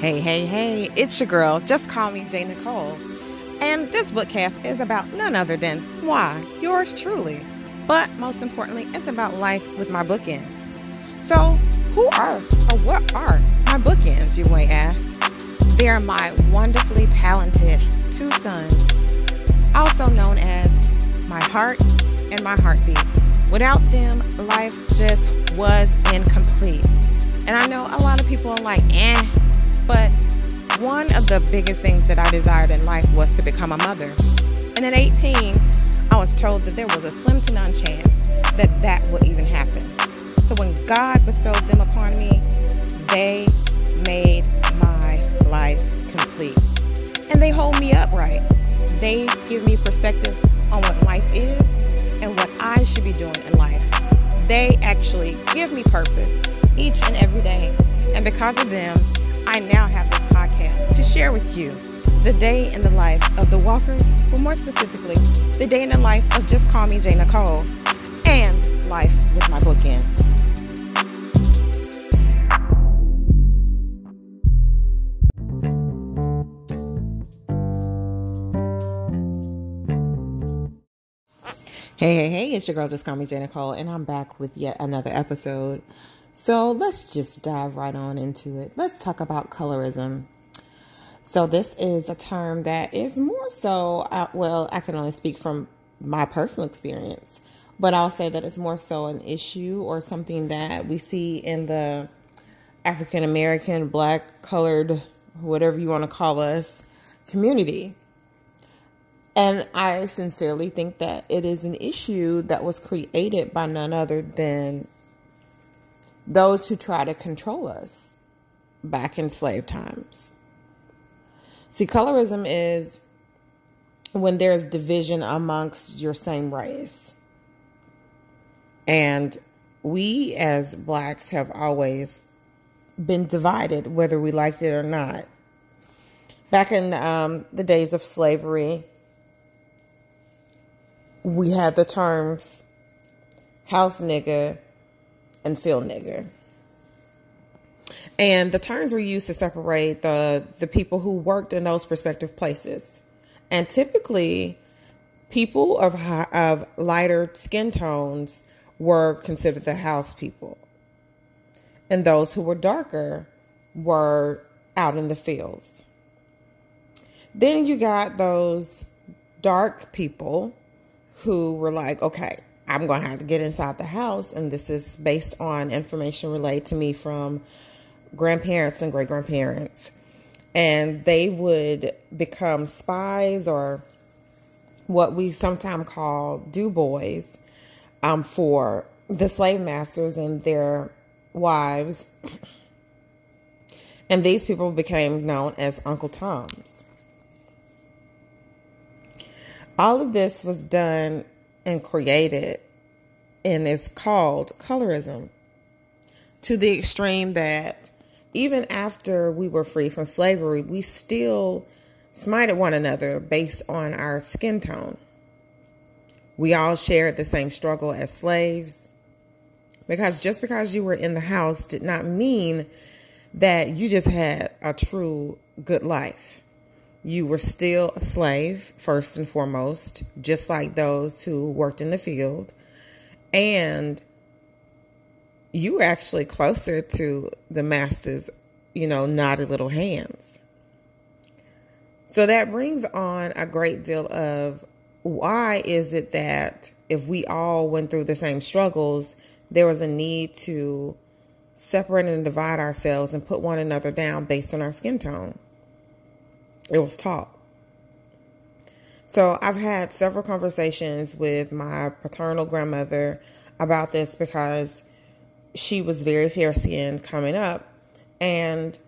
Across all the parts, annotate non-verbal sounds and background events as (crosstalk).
Hey, hey, hey, it's your girl. Just call me J. Nicole. And this bookcast is about none other than why, yours truly. But most importantly, it's about life with my bookends. So, who are or what are my bookends, you may ask? They are my wonderfully talented two sons, also known as my heart and my heartbeat. Without them, life just was incomplete. And I know a lot of people are like, eh, but one of the biggest things that I desired in life was to become a mother. And at 18, I was told that there was a slim to none chance that that would even happen. So when God bestowed them upon me, they made my life complete. And they hold me upright. They give me perspective on what life is and what I should be doing in life. They actually give me purpose each and every day. And because of them, I now have this podcast to share with you the day in the life of the Walkers, but more specifically, the day in the life of Just Call Me J. Nicole and life with my bookends. Hey, hey, hey, it's your girl, Just Call Me J. Nicole, and I'm back with yet another episode. So let's just dive right on into it. Let's talk about colorism. So, this is a term that is more so, uh, well, I can only speak from my personal experience, but I'll say that it's more so an issue or something that we see in the African American, black, colored, whatever you want to call us, community. And I sincerely think that it is an issue that was created by none other than those who try to control us back in slave times. See, colorism is when there's division amongst your same race. And we as blacks have always been divided, whether we liked it or not. Back in um, the days of slavery, we had the terms house nigger and field nigger. And the terms were used to separate the, the people who worked in those respective places. And typically, people of, of lighter skin tones were considered the house people. And those who were darker were out in the fields. Then you got those dark people who were like, okay, I'm going to have to get inside the house. And this is based on information relayed to me from grandparents and great grandparents. And they would become spies or what we sometimes call do boys um, for the slave masters and their wives. And these people became known as Uncle Toms. All of this was done and created and is called colorism to the extreme that even after we were free from slavery, we still smited one another based on our skin tone. We all shared the same struggle as slaves because just because you were in the house did not mean that you just had a true good life. You were still a slave, first and foremost, just like those who worked in the field. And you were actually closer to the master's, you know, naughty little hands. So that brings on a great deal of why is it that if we all went through the same struggles, there was a need to separate and divide ourselves and put one another down based on our skin tone? It was taught. So I've had several conversations with my paternal grandmother about this because she was very fair skinned coming up. And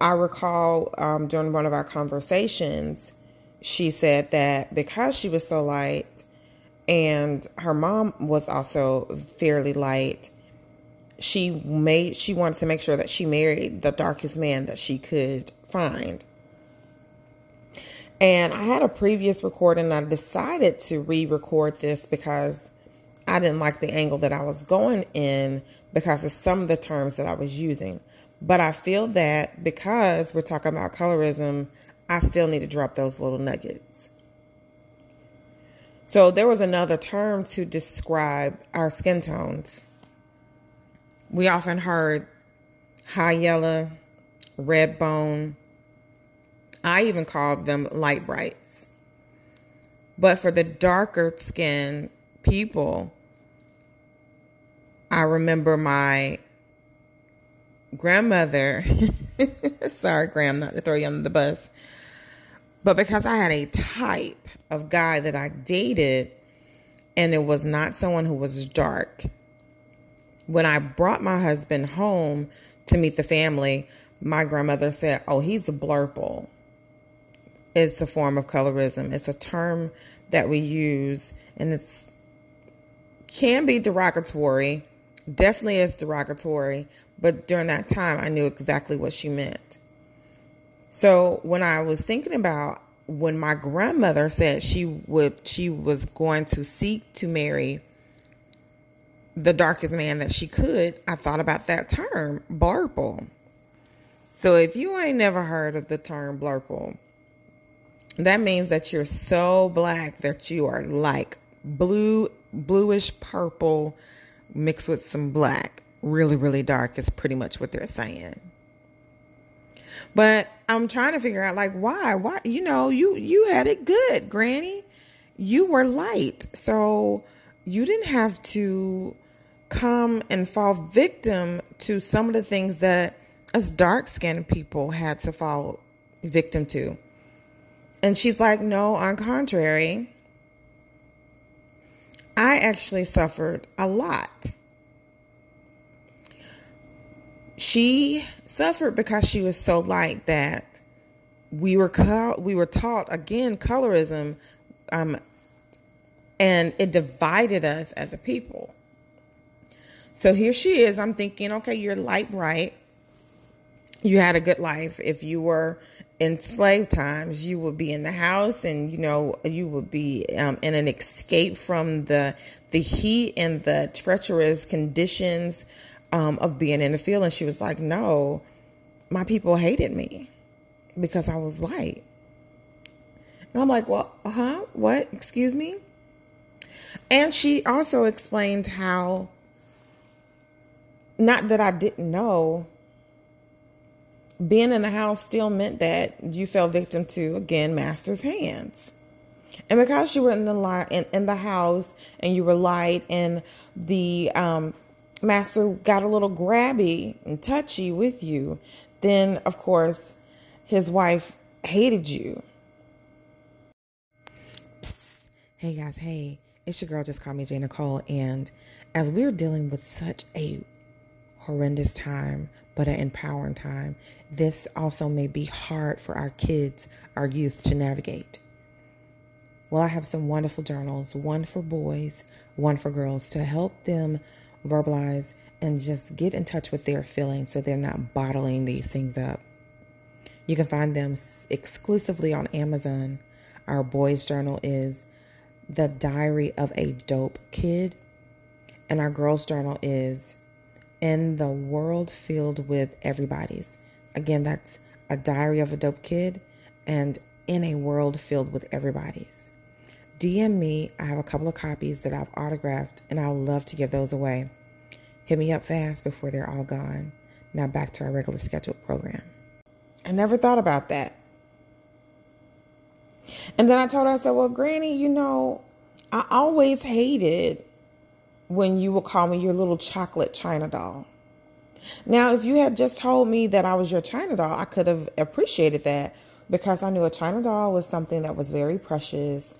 I recall um, during one of our conversations, she said that because she was so light and her mom was also fairly light, she made she wanted to make sure that she married the darkest man that she could find. And I had a previous recording I decided to re-record this because I didn't like the angle that I was going in because of some of the terms that I was using. But I feel that because we're talking about colorism, I still need to drop those little nuggets. So there was another term to describe our skin tones. We often heard high yellow, red bone. I even called them light brights. But for the darker skin people, I remember my grandmother, (laughs) sorry, Graham, not to throw you under the bus, but because I had a type of guy that I dated and it was not someone who was dark, when I brought my husband home to meet the family, my grandmother said, Oh, he's a blurple. It's a form of colorism. It's a term that we use and it's can be derogatory. Definitely is derogatory, but during that time I knew exactly what she meant. So when I was thinking about when my grandmother said she would she was going to seek to marry the darkest man that she could, I thought about that term, blurple. So if you ain't never heard of the term blurple, that means that you're so black that you are like blue, bluish purple mixed with some black. Really, really dark is pretty much what they're saying. But I'm trying to figure out like why? Why you know, you you had it good, Granny. You were light. So you didn't have to come and fall victim to some of the things that us dark skinned people had to fall victim to. And she's like, No, on contrary, I actually suffered a lot. She suffered because she was so light that we were co- we were taught again colorism um, and it divided us as a people. So here she is. I'm thinking, okay, you're light bright. You had a good life. If you were in slave times, you would be in the house, and you know you would be um, in an escape from the the heat and the treacherous conditions um, of being in the field. And she was like, "No, my people hated me because I was light." And I'm like, "Well, huh? What? Excuse me?" And she also explained how not that I didn't know, being in the house still meant that you fell victim to again master's hands. And because you were in the light in, in the house and you were light and the um, master got a little grabby and touchy with you, then of course his wife hated you. Psst. Hey guys, hey, it's your girl just called me J. Nicole, and as we're dealing with such a horrendous time, but an empowering time. This also may be hard for our kids, our youth to navigate. Well, I have some wonderful journals, one for boys, one for girls, to help them verbalize and just get in touch with their feelings so they're not bottling these things up. You can find them exclusively on Amazon. Our boys' journal is The Diary of a Dope Kid, and our girls' journal is in the world filled with everybody's. Again, that's a diary of a dope kid and in a world filled with everybody's. DM me. I have a couple of copies that I've autographed and I'll love to give those away. Hit me up fast before they're all gone. Now back to our regular scheduled program. I never thought about that. And then I told her, I said, Well, Granny, you know, I always hated when you would call me your little chocolate China doll. Now, if you had just told me that I was your China doll, I could have appreciated that because I knew a China doll was something that was very precious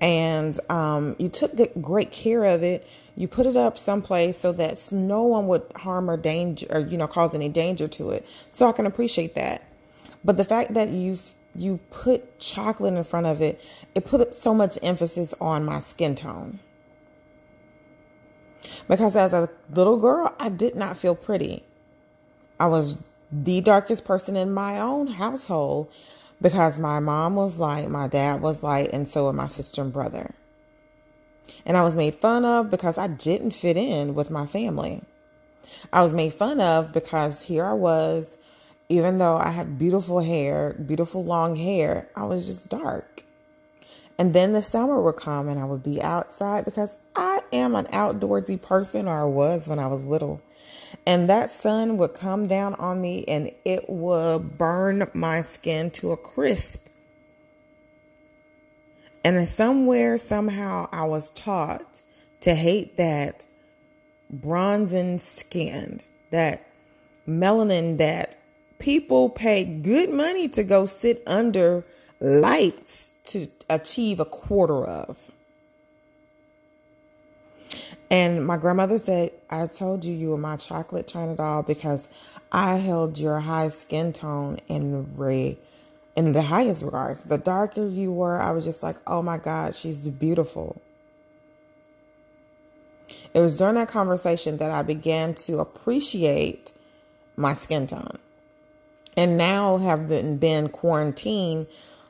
and um, you took great care of it. You put it up someplace so that no one would harm or danger or, you know, cause any danger to it. So I can appreciate that. But the fact that you you put chocolate in front of it, it put so much emphasis on my skin tone. Because as a little girl, I did not feel pretty. I was the darkest person in my own household because my mom was light, my dad was light, and so were my sister and brother. And I was made fun of because I didn't fit in with my family. I was made fun of because here I was, even though I had beautiful hair, beautiful long hair, I was just dark. And then the summer would come and I would be outside because I am an outdoorsy person, or I was when I was little. And that sun would come down on me and it would burn my skin to a crisp. And somewhere, somehow, I was taught to hate that bronzing skin, that melanin that people pay good money to go sit under lights to achieve a quarter of. And my grandmother said, I told you you were my chocolate china doll because I held your high skin tone in ray in the highest regards. The darker you were, I was just like, oh my God, she's beautiful. It was during that conversation that I began to appreciate my skin tone. And now have been, been quarantined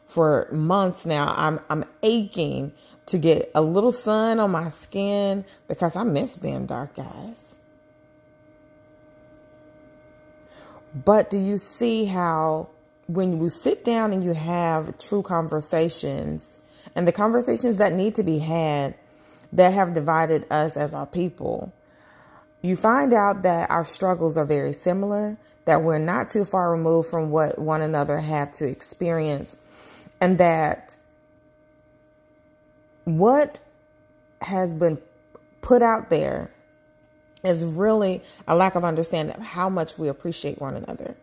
for months now. I'm I'm aching to get a little sun on my skin because I miss being dark, guys. But do you see how when you sit down and you have true conversations and the conversations that need to be had that have divided us as our people, you find out that our struggles are very similar, that we're not too far removed from what one another had to experience and that what has been put out there is really a lack of understanding of how much we appreciate one another.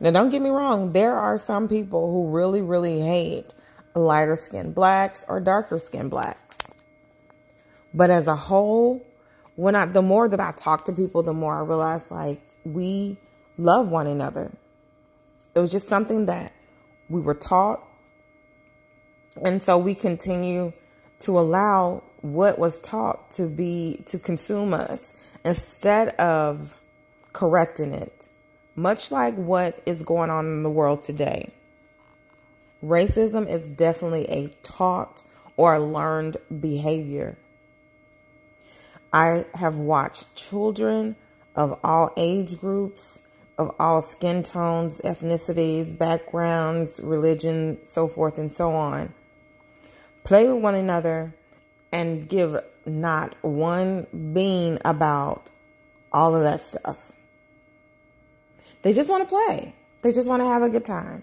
Now, don't get me wrong, there are some people who really, really hate lighter skinned blacks or darker skinned blacks. But as a whole, when I the more that I talk to people, the more I realize like we love one another. It was just something that we were taught and so we continue to allow what was taught to be to consume us instead of correcting it. Much like what is going on in the world today. Racism is definitely a taught or learned behavior. I have watched children of all age groups, of all skin tones, ethnicities, backgrounds, religion, so forth and so on play with one another, and give not one bean about all of that stuff. They just want to play, they just want to have a good time.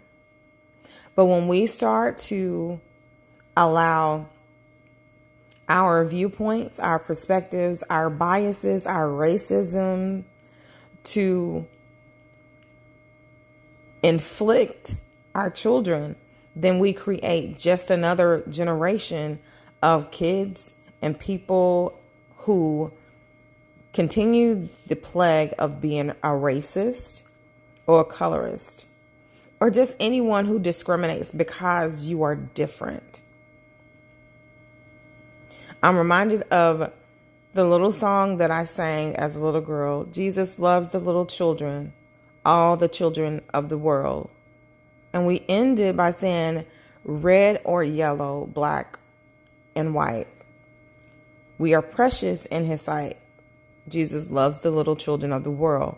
But when we start to allow our viewpoints, our perspectives, our biases, our racism to inflict our children then we create just another generation of kids and people who continue the plague of being a racist or a colorist or just anyone who discriminates because you are different. I'm reminded of the little song that I sang as a little girl Jesus loves the little children, all the children of the world. And we ended by saying red or yellow, black and white. We are precious in his sight. Jesus loves the little children of the world.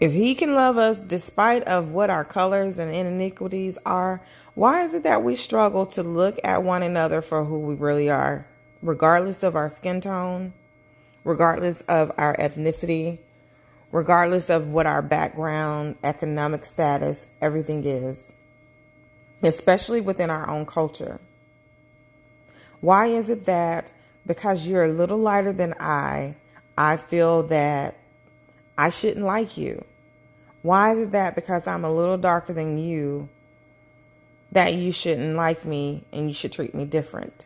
If he can love us despite of what our colors and iniquities are, why is it that we struggle to look at one another for who we really are, regardless of our skin tone, regardless of our ethnicity, regardless of what our background, economic status, everything is, especially within our own culture. Why is it that because you're a little lighter than I, I feel that I shouldn't like you? Why is it that because I'm a little darker than you, that you shouldn't like me and you should treat me different?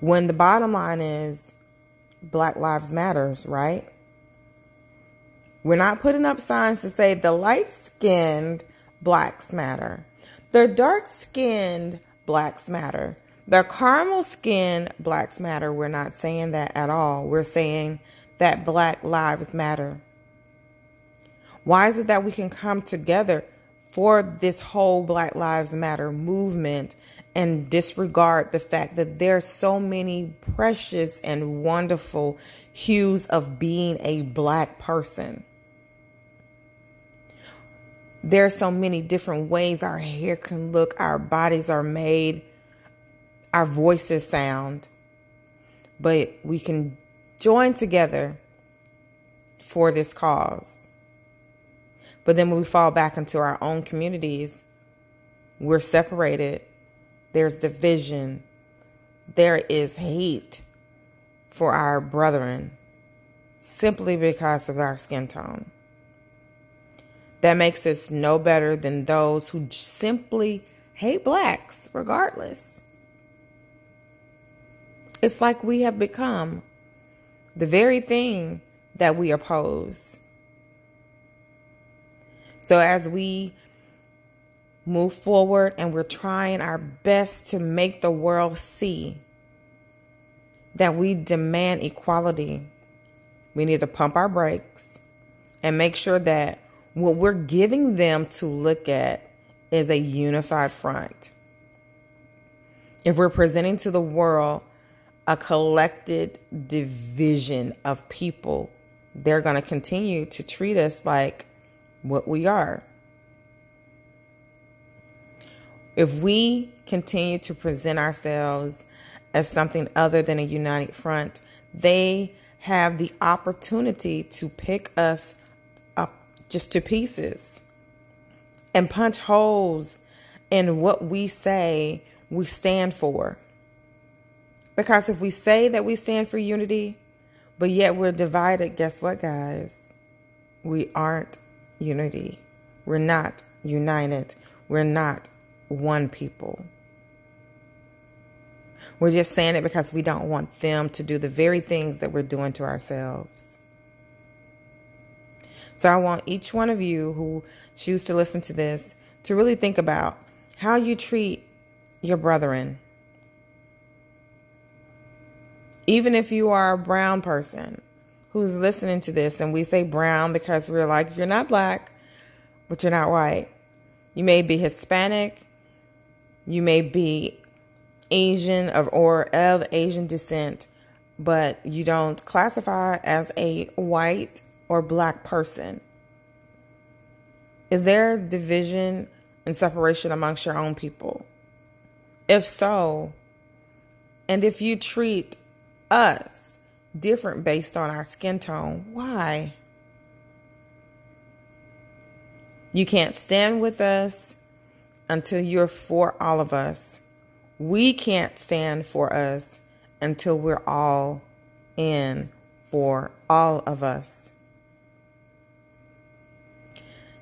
When the bottom line is Black Lives Matters, right? We're not putting up signs to say the light skinned blacks matter. The dark skinned blacks matter. The caramel skinned blacks matter. We're not saying that at all. We're saying that black lives matter. Why is it that we can come together for this whole Black Lives Matter movement and disregard the fact that there are so many precious and wonderful hues of being a black person. There are so many different ways our hair can look, our bodies are made, our voices sound, but we can join together for this cause. But then when we fall back into our own communities, we're separated there's division, there is hate for our brethren simply because of our skin tone. That makes us no better than those who simply hate blacks, regardless. It's like we have become the very thing that we oppose. So, as we move forward and we're trying our best to make the world see that we demand equality. We need to pump our brakes and make sure that what we're giving them to look at is a unified front. If we're presenting to the world a collected division of people, they're going to continue to treat us like what we are if we continue to present ourselves as something other than a united front, they have the opportunity to pick us up just to pieces and punch holes in what we say we stand for. Because if we say that we stand for unity, but yet we're divided, guess what, guys? We aren't unity. We're not united. We're not one people. We're just saying it because we don't want them to do the very things that we're doing to ourselves. So I want each one of you who choose to listen to this to really think about how you treat your brethren. Even if you are a brown person who's listening to this, and we say brown because we're like, you're not black, but you're not white. You may be Hispanic, you may be Asian of, or of Asian descent, but you don't classify as a white or black person. Is there division and separation amongst your own people? If so, and if you treat us different based on our skin tone, why? You can't stand with us until you're for all of us. We can't stand for us until we're all in for all of us.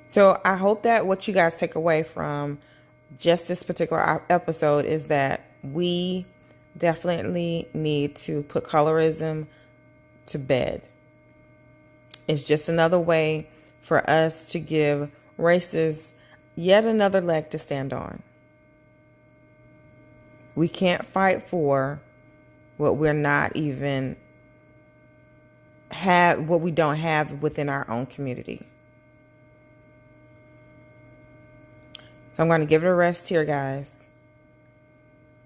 So I hope that what you guys take away from just this particular episode is that we definitely need to put colorism to bed. It's just another way for us to give races yet another leg to stand on. We can't fight for what we're not even have what we don't have within our own community. So I'm going to give it a rest here, guys.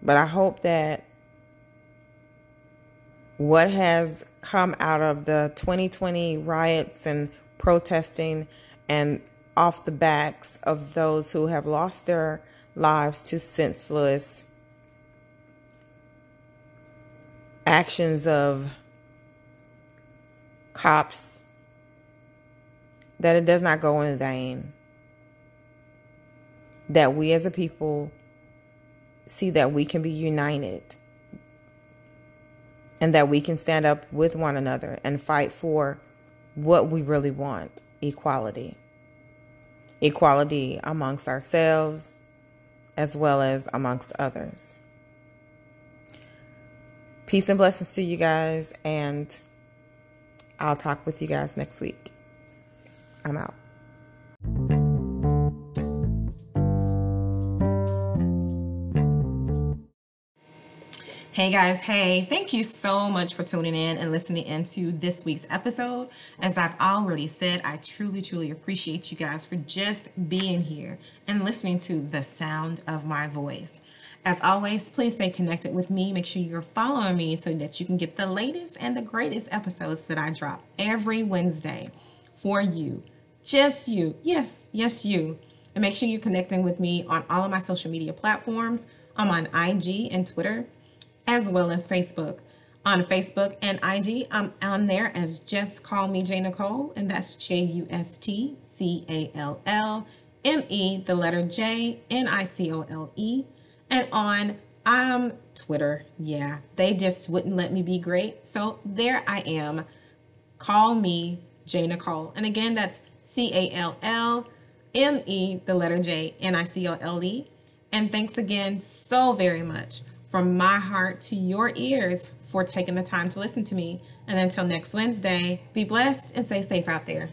But I hope that what has come out of the 2020 riots and protesting and off the backs of those who have lost their lives to senseless actions of cops, that it does not go in vain. That we as a people see that we can be united and that we can stand up with one another and fight for what we really want equality equality amongst ourselves as well as amongst others. Peace and blessings to you guys, and I'll talk with you guys next week. I'm out. Hey guys, hey, thank you so much for tuning in and listening into this week's episode. As I've already said, I truly, truly appreciate you guys for just being here and listening to the sound of my voice. As always, please stay connected with me. Make sure you're following me so that you can get the latest and the greatest episodes that I drop every Wednesday for you. Just you. Yes, yes, you. And make sure you're connecting with me on all of my social media platforms. I'm on IG and Twitter, as well as Facebook. On Facebook and IG, I'm on there as Just Call Me J Nicole, and that's J U S T C A L L M E, the letter J N I C O L E and on um Twitter. Yeah, they just wouldn't let me be great. So there I am. Call me J Nicole. And again, that's C A L L M E, the letter J N I C O L E. And thanks again so very much from my heart to your ears for taking the time to listen to me. And until next Wednesday, be blessed and stay safe out there.